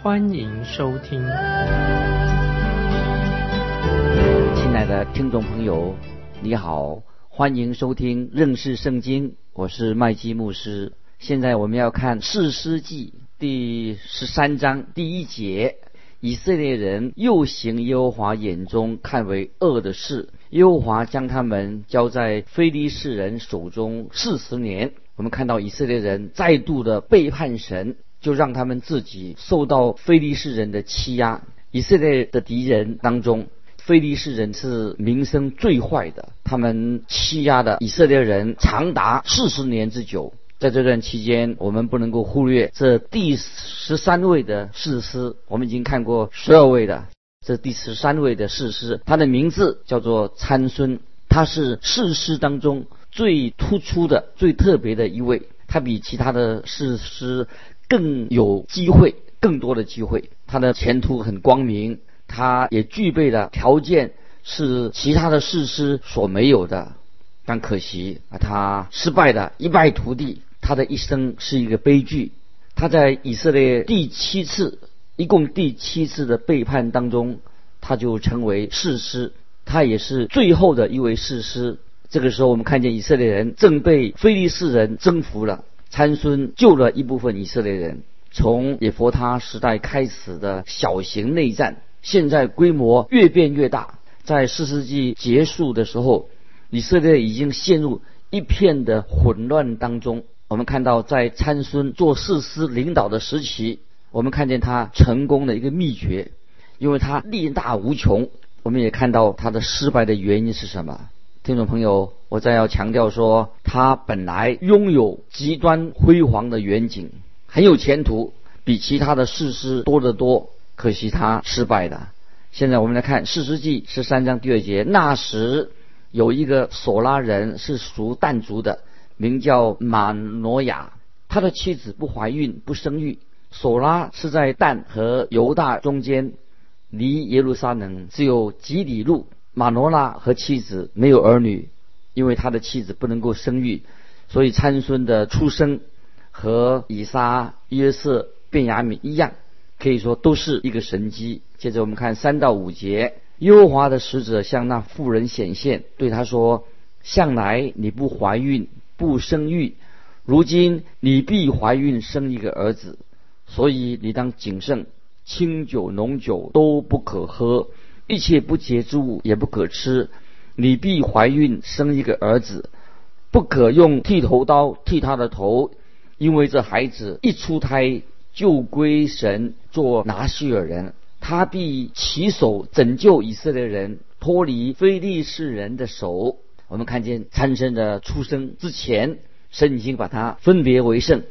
欢迎收听。亲爱的听众朋友，你好，欢迎收听认识圣经，我是麦基牧师。现在我们要看四师记第十三章第一节：以色列人又行耶和华眼中看为恶的事，耶和华将他们交在非利士人手中四十年。我们看到以色列人再度的背叛神，就让他们自己受到非利士人的欺压。以色列的敌人当中，非利士人是名声最坏的，他们欺压的以色列人长达四十年之久。在这段期间，我们不能够忽略这第十三位的士师。我们已经看过十二位的，这第十三位的士师，他的名字叫做参孙，他是士师当中最突出的、最特别的一位。他比其他的士师更有机会，更多的机会。他的前途很光明，他也具备了条件，是其他的士师所没有的。但可惜啊，他失败的一败涂地。他的一生是一个悲剧。他在以色列第七次，一共第七次的背叛当中，他就成为士师。他也是最后的一位士师。这个时候，我们看见以色列人正被非利士人征服了。参孙救了一部分以色列人。从耶佛他时代开始的小型内战，现在规模越变越大。在四世纪结束的时候，以色列已经陷入一片的混乱当中。我们看到，在参孙做士师领导的时期，我们看见他成功的一个秘诀，因为他力大无穷。我们也看到他的失败的原因是什么？听众朋友，我再要强调说，他本来拥有极端辉煌的远景，很有前途，比其他的士师多得多。可惜他失败的。现在我们来看《士师记》十三章第二节，那时有一个索拉人是属但族的。名叫马诺亚，他的妻子不怀孕不生育。索拉是在但和犹大中间，离耶路撒冷只有几里路。马诺拉和妻子没有儿女，因为他的妻子不能够生育，所以参孙的出生和以撒、约瑟、便雅悯一样，可以说都是一个神机。接着我们看三到五节，耶和华的使者向那妇人显现，对他说：“向来你不怀孕。”不生育，如今你必怀孕生一个儿子，所以你当谨慎，清酒浓酒都不可喝，一切不洁之物也不可吃。你必怀孕生一个儿子，不可用剃头刀剃他的头，因为这孩子一出胎就归神做拿西尔人，他必起手拯救以色列人脱离非利士人的手。我们看见参孙的出生之前，神已经把他分别为圣。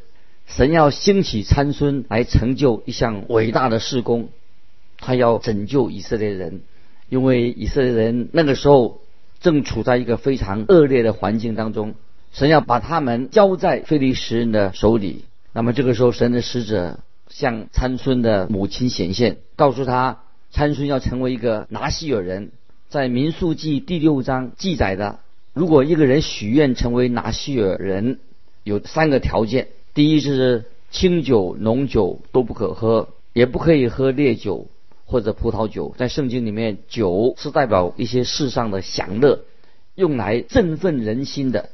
神要兴起参孙来成就一项伟大的事工，他要拯救以色列人，因为以色列人那个时候正处在一个非常恶劣的环境当中，神要把他们交在非利士人的手里。那么这个时候，神的使者向参孙的母亲显现，告诉他参孙要成为一个拿西尔人，在民数记第六章记载的。如果一个人许愿成为拿西尔人，有三个条件：第一是清酒、浓酒都不可喝，也不可以喝烈酒或者葡萄酒。在圣经里面，酒是代表一些世上的享乐，用来振奋人心的。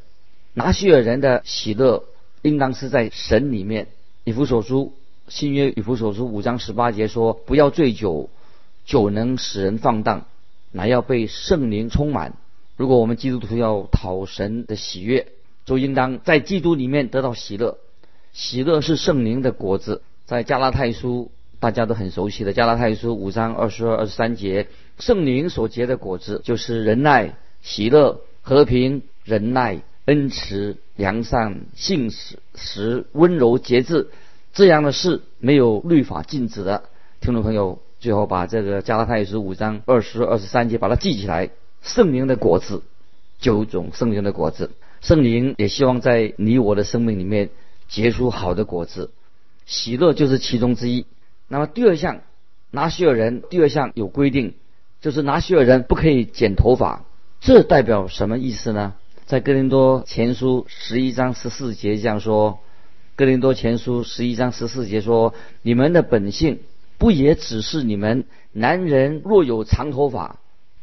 拿西尔人的喜乐应当是在神里面。以弗所书新约以弗所书五章十八节说：“不要醉酒，酒能使人放荡，乃要被圣灵充满。”如果我们基督徒要讨神的喜悦，就应当在基督里面得到喜乐。喜乐是圣灵的果子，在加拉太书大家都很熟悉的加拉太书五章二十二、二十三节，圣灵所结的果子就是仁爱、喜乐、和平、仁爱、恩慈、良善、信实、实温柔、节制。这样的事没有律法禁止的。听众朋友，最后把这个加拉太书五章二十二十三节把它记起来。圣灵的果子，九种圣灵的果子，圣灵也希望在你我的生命里面结出好的果子，喜乐就是其中之一。那么第二项，拿西尔人第二项有规定，就是拿西尔人不可以剪头发，这代表什么意思呢？在哥林多前书十一章十四节这样说：哥林多前书十一章十四节说，你们的本性不也只是你们男人若有长头发。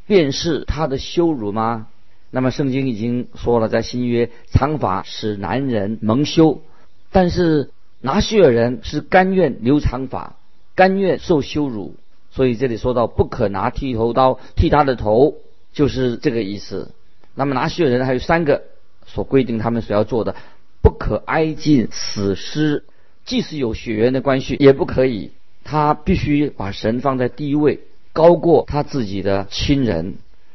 便是他的羞辱吗？那么圣经已经说了，在新约长发使男人蒙羞，但是拿西尔人是甘愿留长发，甘愿受羞辱。所以这里说到不可拿剃头刀剃他的头，就是这个意思。那么拿西尔人还有三个所规定他们所要做的：不可挨近死尸，即使有血缘的关系也不可以。他必须把神放在第一位。高过他自己的亲人，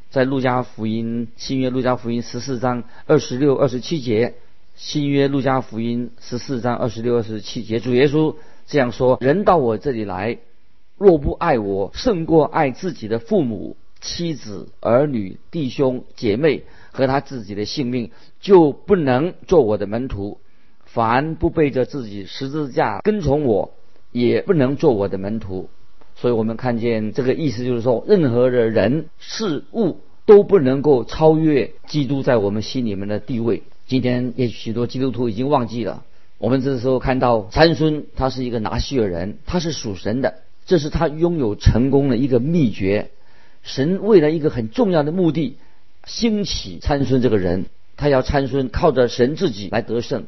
在路加福音新约路加福音十四章二十六二十七节，新约路加福音十四章二十六二十七节，主耶稣这样说：人到我这里来，若不爱我胜过爱自己的父母、妻子、儿女、弟兄、姐妹和他自己的性命，就不能做我的门徒。凡不背着自己十字架跟从我，也不能做我的门徒。所以我们看见这个意思，就是说，任何的人事物都不能够超越基督在我们心里面的地位。今天也许许多基督徒已经忘记了，我们这时候看到参孙，他是一个拿西尔人，他是属神的，这是他拥有成功的一个秘诀。神为了一个很重要的目的，兴起参孙这个人，他要参孙靠着神自己来得胜。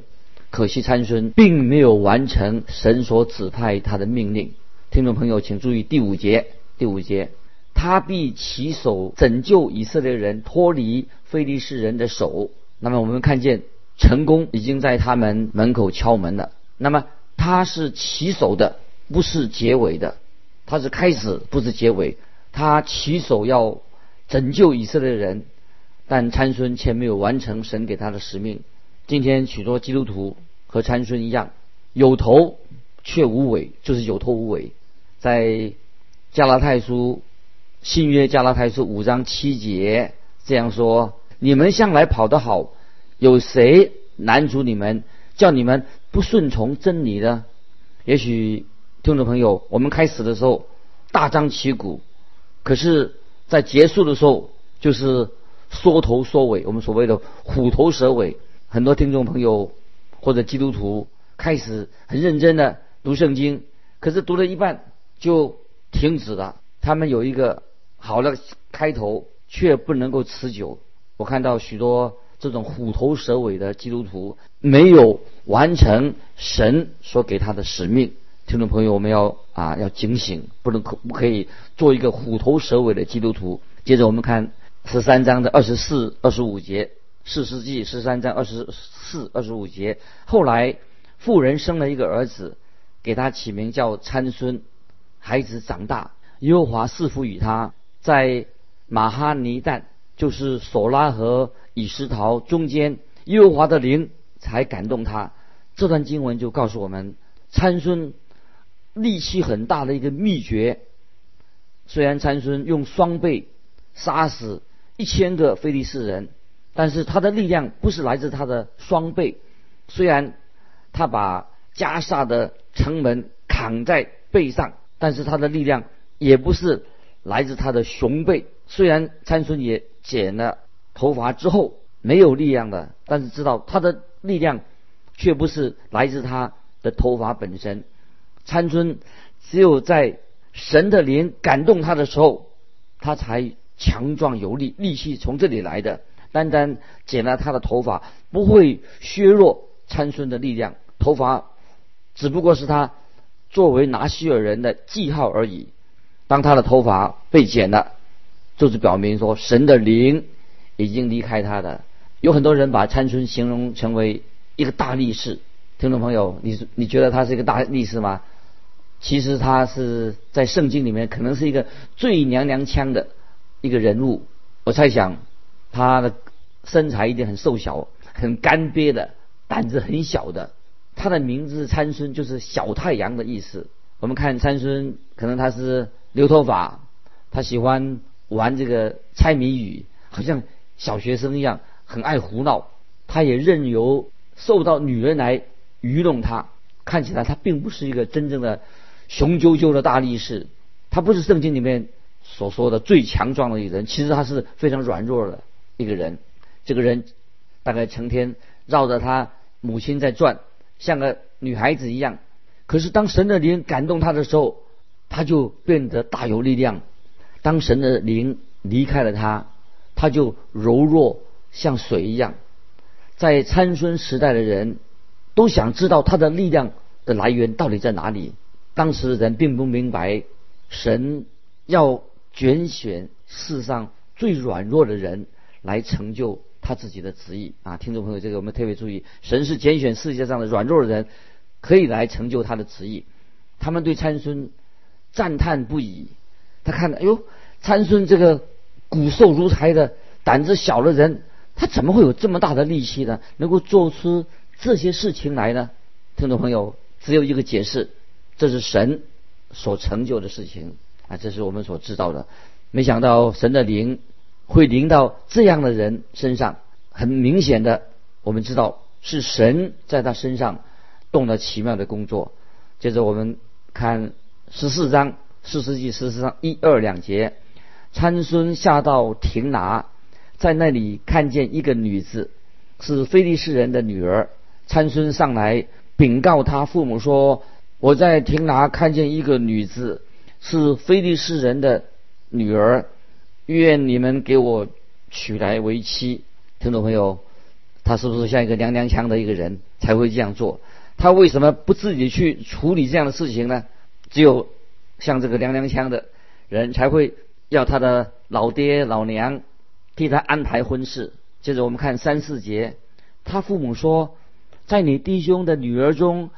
可惜参孙并没有完成神所指派他的命令。听众朋友，请注意第五节。第五节，他必起手拯救以色列人脱离非利士人的手。那么我们看见成功已经在他们门口敲门了。那么他是起手的，不是结尾的。他是开始，不是结尾。他起手要拯救以色列人，但参孙却没有完成神给他的使命。今天许多基督徒和参孙一样，有头却无尾，就是有头无尾。在加拉太书新约加拉太书五章七节这样说：你们向来跑得好，有谁拦阻你们，叫你们不顺从真理呢？也许听众朋友，我们开始的时候大张旗鼓，可是，在结束的时候就是缩头缩尾，我们所谓的虎头蛇尾。很多听众朋友或者基督徒开始很认真的读圣经，可是读了一半。就停止了。他们有一个好的开头，却不能够持久。我看到许多这种虎头蛇尾的基督徒，没有完成神所给他的使命。听众朋友，我们要啊要警醒，不能可不可以做一个虎头蛇尾的基督徒。接着我们看十三章的二十四、二十五节，四世纪十三章二十四、二十五节。后来妇人生了一个儿子，给他起名叫参孙。孩子长大，耶和华赐福与他，在马哈尼旦，就是索拉和以实陶中间，耶和华的灵才感动他。这段经文就告诉我们，参孙力气很大的一个秘诀。虽然参孙用双臂杀死一千个非利士人，但是他的力量不是来自他的双臂。虽然他把加萨的城门扛在背上。但是他的力量也不是来自他的雄背。虽然参孙也剪了头发之后没有力量的，但是知道他的力量却不是来自他的头发本身。参孙只有在神的灵感动他的时候，他才强壮有力，力气从这里来的。单单剪了他的头发不会削弱参孙的力量，头发只不过是他。作为拿西尔人的记号而已。当他的头发被剪了，就是表明说神的灵已经离开他的。有很多人把参孙形容成为一个大力士。听众朋友，你你觉得他是一个大力士吗？其实他是在圣经里面可能是一个最娘娘腔的一个人物。我猜想他的身材一定很瘦小，很干瘪的，胆子很小的。他的名字参孙就是小太阳的意思。我们看参孙，可能他是留头发，他喜欢玩这个猜谜语，好像小学生一样，很爱胡闹。他也任由受到女人来愚弄他，看起来他并不是一个真正的雄赳赳的大力士，他不是圣经里面所说的最强壮的一个人，其实他是非常软弱的一个人。这个人大概成天绕着他母亲在转，像个女孩子一样。可是当神的灵感动他的时候，他就变得大有力量。当神的灵离开了他，他就柔弱像水一样。在参孙时代的人，都想知道他的力量的来源到底在哪里。当时的人并不明白，神要拣选世上最软弱的人来成就他自己的旨意啊！听众朋友，这个我们特别注意，神是拣选世界上的软弱的人，可以来成就他的旨意。他们对参孙赞叹不已。他看到，哎呦，参孙这个骨瘦如柴的、胆子小的人。他怎么会有这么大的力气呢？能够做出这些事情来呢？听众朋友，只有一个解释，这是神所成就的事情啊！这是我们所知道的。没想到神的灵会临到这样的人身上，很明显的，我们知道是神在他身上动了奇妙的工作。接着我们看十四章四世纪十四章一二两节，参孙下到亭拿。在那里看见一个女子，是非利士人的女儿。参孙上来禀告他父母说：“我在亭拿看见一个女子，是非利士人的女儿，愿你们给我娶来为妻。”听众朋友，他是不是像一个娘娘腔的一个人才会这样做？他为什么不自己去处理这样的事情呢？只有像这个娘娘腔的人才会要他的老爹老娘。替他安排婚事。接着我们看三四节，他父母说：“在你弟兄的女儿中，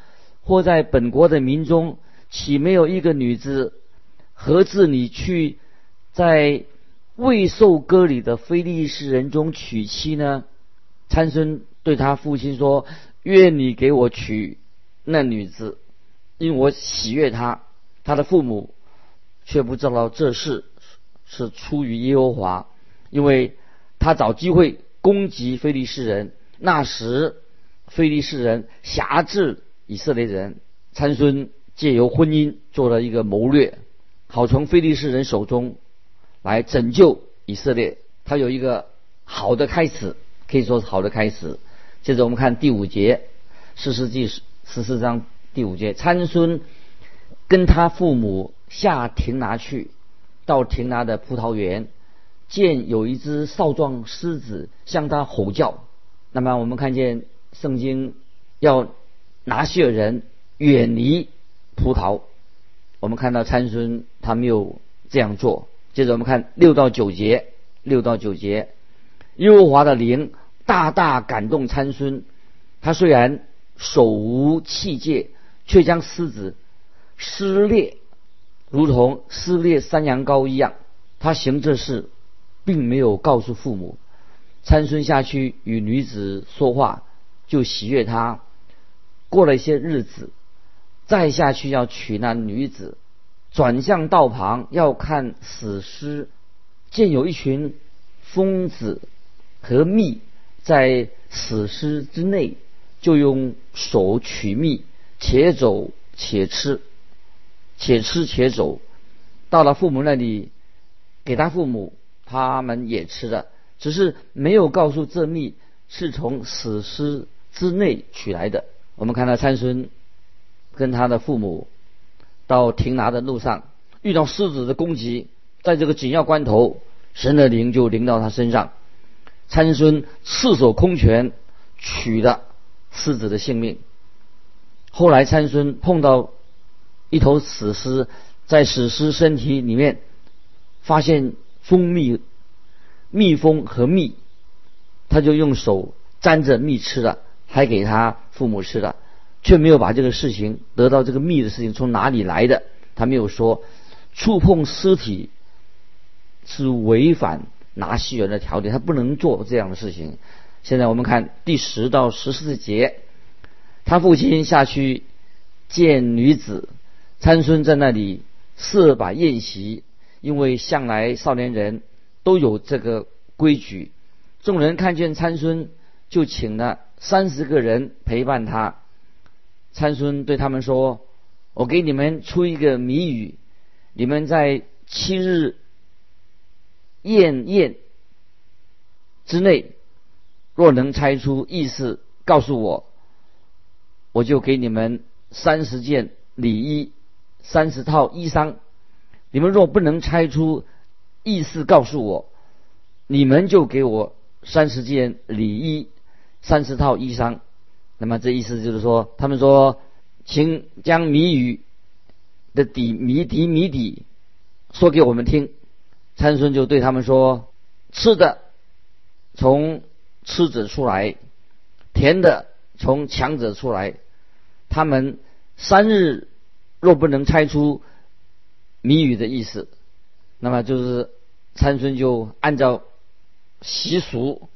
或在本国的民中，岂没有一个女子？何至你去在未受割礼的非利士人中娶妻呢？”参孙对他父亲说：“愿你给我娶那女子，因为我喜悦她。”他的父母却不知道这事是出于耶和华。因为他找机会攻击非利士人，那时非利士人辖制以色列人，参孙借由婚姻做了一个谋略，好从非利士人手中来拯救以色列。他有一个好的开始，可以说是好的开始。接着我们看第五节，四世纪十四章第五节，参孙跟他父母下亭拿去，到亭拿的葡萄园。见有一只少壮狮子向他吼叫，那么我们看见圣经要拿西尔人远离葡萄，我们看到参孙他没有这样做。接着我们看六到九节，六到九节，耶和华的灵大大感动参孙，他虽然手无器械，却将狮子撕裂，如同撕裂山羊羔一样，他行这事。并没有告诉父母，参孙下去与女子说话，就喜悦他。过了一些日子，再下去要娶那女子，转向道旁要看死尸，见有一群疯子和蜜在死尸之内，就用手取蜜，且走且吃，且吃且走，到了父母那里，给他父母。他们也吃了，只是没有告诉这蜜是从死尸之内取来的。我们看到参孙跟他的父母到亭拿的路上遇到狮子的攻击，在这个紧要关头，神的灵就临到他身上，参孙赤手空拳取了狮子的性命。后来参孙碰到一头死尸，在死尸身体里面发现。蜂蜜、蜜蜂和蜜，他就用手沾着蜜吃了，还给他父母吃了，却没有把这个事情得到这个蜜的事情从哪里来的，他没有说。触碰尸体是违反拿西元的条件，他不能做这样的事情。现在我们看第十到十四节，他父亲下去见女子，参孙在那里设摆宴席，因为向来少年人都有这个规矩。众人看见参孙，就请了三十个人陪伴他。参孙对他们说：“我给你们出一个谜语，你们在七日宴宴之内，若能猜出意思，告诉我，我就给你们三十件礼衣，三十套衣裳。你们若不能猜出意思，告诉我，你们就给我三十件礼衣，三十套衣裳。”那么这意思就是说，他们说，请将谜语的底谜底谜底说给我们听。参孙就对他们说：吃的从吃者出来，甜的从强者出来。他们三日若不能猜出谜语的意思，那么就是参孙就按照习俗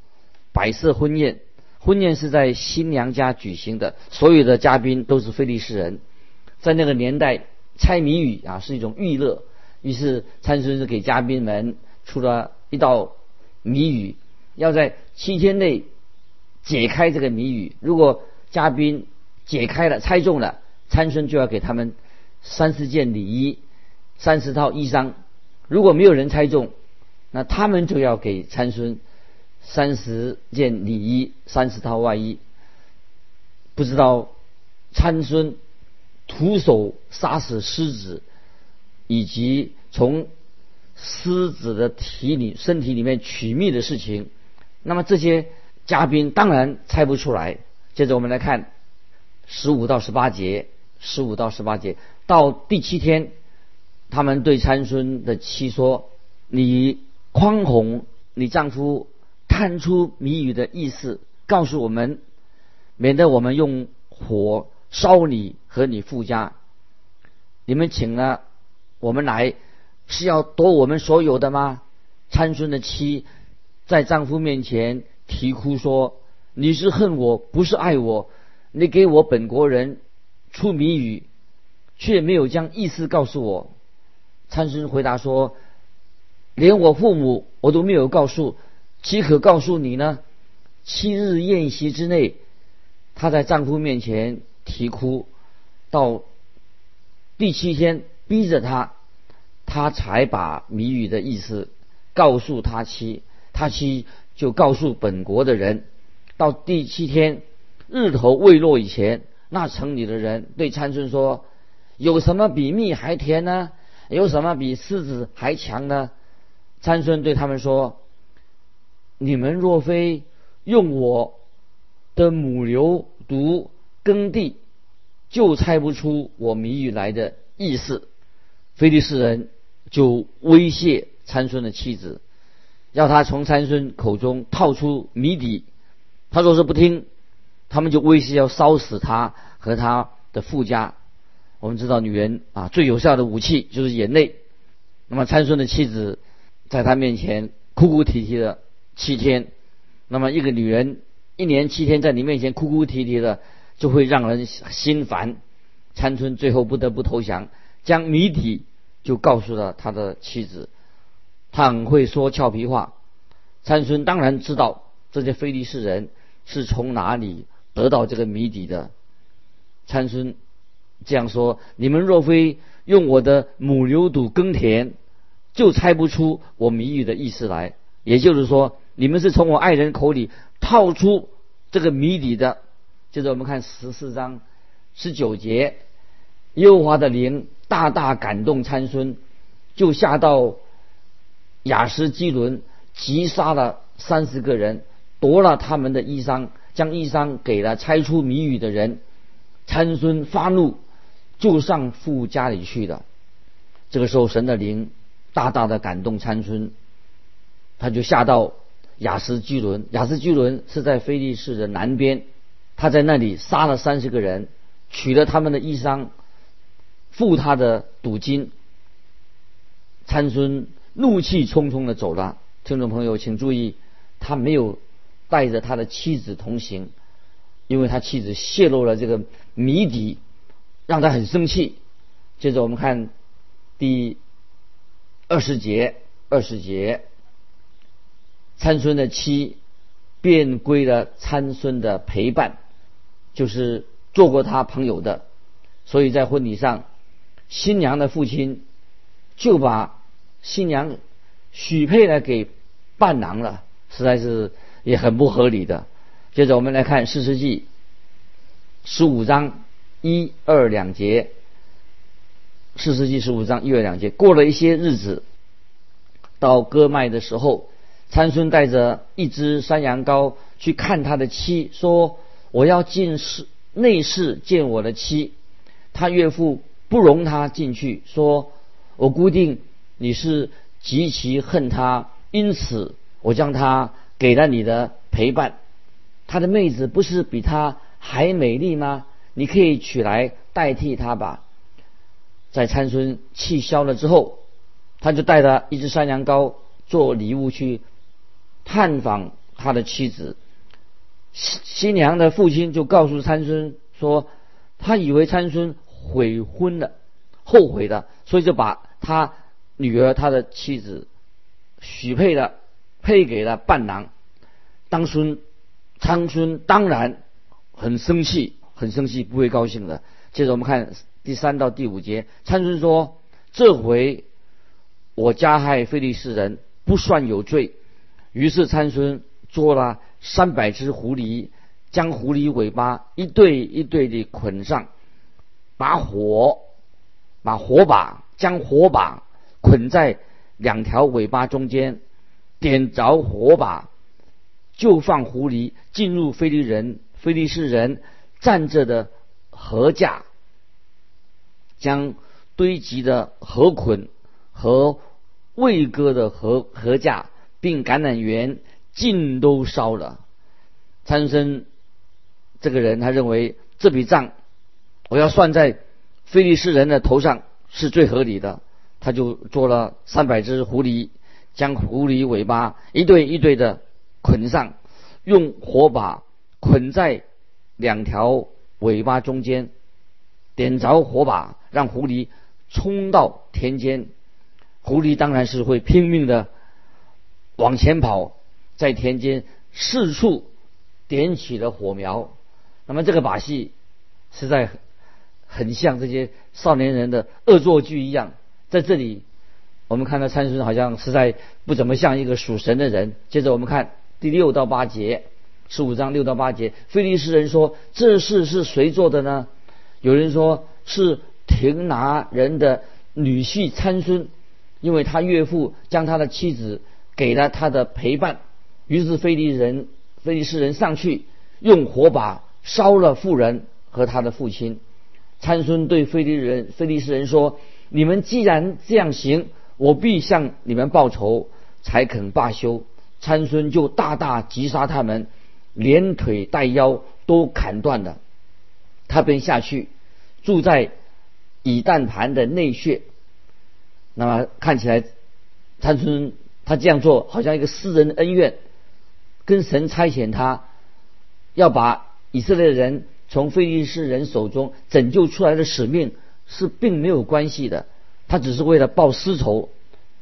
摆设婚宴。婚宴是在新娘家举行的，所有的嘉宾都是菲利士人。在那个年代，猜谜语啊是一种娱乐。于是参孙就给嘉宾们出了一道谜语，要在七天内解开这个谜语。如果嘉宾解开了、猜中了，参孙就要给他们三十件礼衣、三十套衣裳；如果没有人猜中，那他们就要给参孙。三十件礼衣，三十套外衣。不知道参孙徒手杀死狮子，以及从狮子的体里身体里面取蜜的事情，那么这些嘉宾当然猜不出来。接着我们来看十五到十八节，十五到十八节到第七天，他们对参孙的妻说：“你宽宏，你丈夫。”看出谜语的意思，告诉我们，免得我们用火烧你和你夫家。你们请了我们来，是要夺我们所有的吗？参孙的妻在丈夫面前啼哭说：“你是恨我，不是爱我。你给我本国人出谜语，却没有将意思告诉我。”参孙回答说：“连我父母我都没有告诉。”岂可告诉你呢？七日宴席之内，她在丈夫面前啼哭，到第七天逼着她，她才把谜语的意思告诉他妻，他妻就告诉本国的人。到第七天日头未落以前，那城里的人对参孙说：“有什么比蜜还甜呢？有什么比狮子还强呢？”参孙对他们说。你们若非用我的母牛犊耕地，就猜不出我谜语来的意思。菲利士人就威胁参孙的妻子，要他从参孙口中套出谜底。他若是不听，他们就威胁要烧死他和他的富家。我们知道，女人啊最有效的武器就是眼泪。那么参孙的妻子在他面前哭哭啼啼的。七天，那么一个女人一年七天在你面前哭哭啼啼的，就会让人心烦。参孙最后不得不投降，将谜底就告诉了他的妻子。他很会说俏皮话。参孙当然知道这些非利士人是从哪里得到这个谜底的。参孙这样说：“你们若非用我的母牛犊耕田，就猜不出我谜语的意思来。”也就是说。你们是从我爱人口里套出这个谜底的。接着我们看十四章十九节，幼华的灵大大感动参孙，就下到雅斯基伦，击杀了三十个人，夺了他们的衣裳，将衣裳给了猜出谜语的人。参孙发怒，就上父家里去了。这个时候，神的灵大大的感动参孙，他就下到。雅斯居伦，雅斯居伦是在菲利士的南边，他在那里杀了三十个人，取了他们的衣裳，付他的赌金。参孙怒气冲冲的走了。听众朋友，请注意，他没有带着他的妻子同行，因为他妻子泄露了这个谜底，让他很生气。接着我们看第二十节，二十节，参孙的妻便归了参孙的陪伴，就是做过他朋友的，所以在婚礼上，新娘的父亲就把新娘许配了给伴郎了，实在是也很不合理的。接着我们来看《四世纪》十五章一二两节，《四世纪》十五章一二两节。过了一些日子，到割麦的时候，参孙带着一只山羊羔去看他的妻，说：“我要进室内室见我的妻。”他岳父不容他进去，说：“我固定你是极其恨他，因此我将他给了你的陪伴。”他的妹子不是比他还美丽吗？你可以取来代替他吧。在参孙气消了之后，他就带着一只山羊羔做礼物去探访他的妻子。新新娘的父亲就告诉参孙说，他以为参孙悔婚了，后悔的，所以就把他女儿他的妻子许配了，配给了伴郎。当孙。参孙当然很生气，很生气，不会高兴的。接着我们看第三到第五节，参孙说：“这回我加害非利士人，不算有罪。”于是参孙捉了三百只狐狸，将狐狸尾巴一对一对地捆上，把火把火把将火把捆在两条尾巴中间，点着火把。就放狐狸进入菲利人、菲利士人站着的禾架，将堆积的禾捆和未割的禾禾架，并橄榄园尽都烧了。参孙这个人，他认为这笔账我要算在菲利士人的头上是最合理的，他就做了三百只狐狸，将狐狸尾巴一对一对的。捆上，用火把捆在两条尾巴中间，点着火把，让狐狸冲到田间。狐狸当然是会拼命的往前跑，在田间四处点起了火苗。那么这个把戏实在很像这些少年人的恶作剧一样。在这里，我们看到参孙好像实在不怎么像一个属神的人。接着我们看。第六到八节，十五章六到八节，菲利斯人说：“这事是谁做的呢？”有人说是亭拿人的女婿参孙，因为他岳父将他的妻子给了他的陪伴。于是菲利人、菲利斯人上去用火把烧了妇人和他的父亲。参孙对菲利人、菲利斯人说：“你们既然这样行，我必向你们报仇，才肯罢休。”参孙就大大击杀他们，连腿带腰都砍断了。他便下去住在以旦盘的内穴。那么看起来，参孙他这样做好像一个私人恩怨，跟神差遣他要把以色列人从非利士人手中拯救出来的使命是并没有关系的。他只是为了报私仇。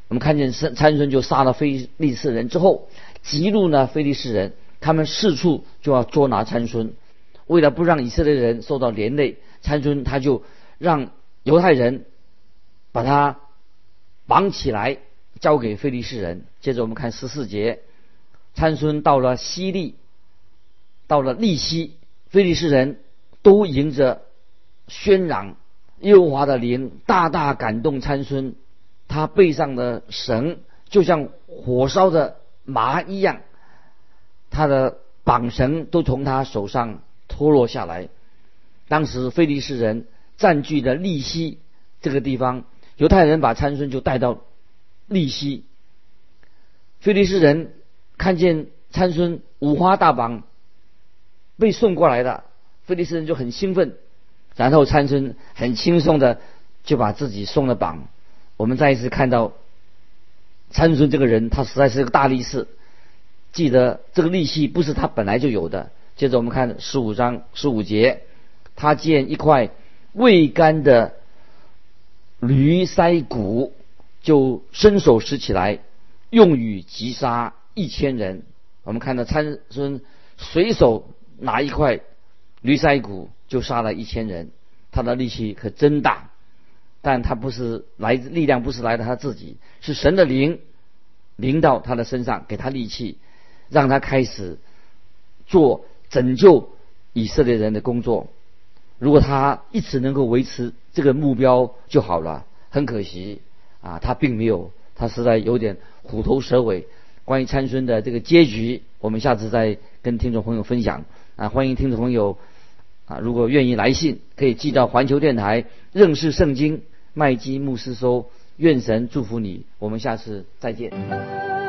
我们看见参参孙就杀了非利士人之后，激怒呢非利士人，他们四处就要捉拿参孙。为了不让以色列人受到连累，参孙他就让犹太人把他绑起来交给非利士人。接着我们看十四节，参孙到了西利，到了利西，非利士人都迎着喧嚷，耶和华的灵大大感动参孙。他背上的绳就像火烧的麻一样，他的绑绳都从他手上脱落下来。当时菲利士人占据的利西这个地方，犹太人把参孙就带到利西。菲利士人看见参孙五花大绑被送过来的，菲利士人就很兴奋，然后参孙很轻松的就把自己送了绑。我们再一次看到参孙这个人，他实在是个大力士。记得这个力气不是他本来就有的。接着我们看十五章十五节，他见一块未干的驴腮骨，就伸手拾起来，用于击杀一千人。我们看到参孙随手拿一块驴腮骨就杀了一千人，他的力气可真大。但他不是来自力量不是来的他自己，是神的灵临到他的身上，给他力气，让他开始做拯救以色列人的工作。如果他一直能够维持这个目标就好了。很可惜啊，他并没有，他实在有点虎头蛇尾。关于参孙的这个结局，我们下次再跟听众朋友分享啊。欢迎听众朋友啊，如果愿意来信，可以寄到环球电台认识圣经麦基牧师收。愿神祝福你，我们下次再见。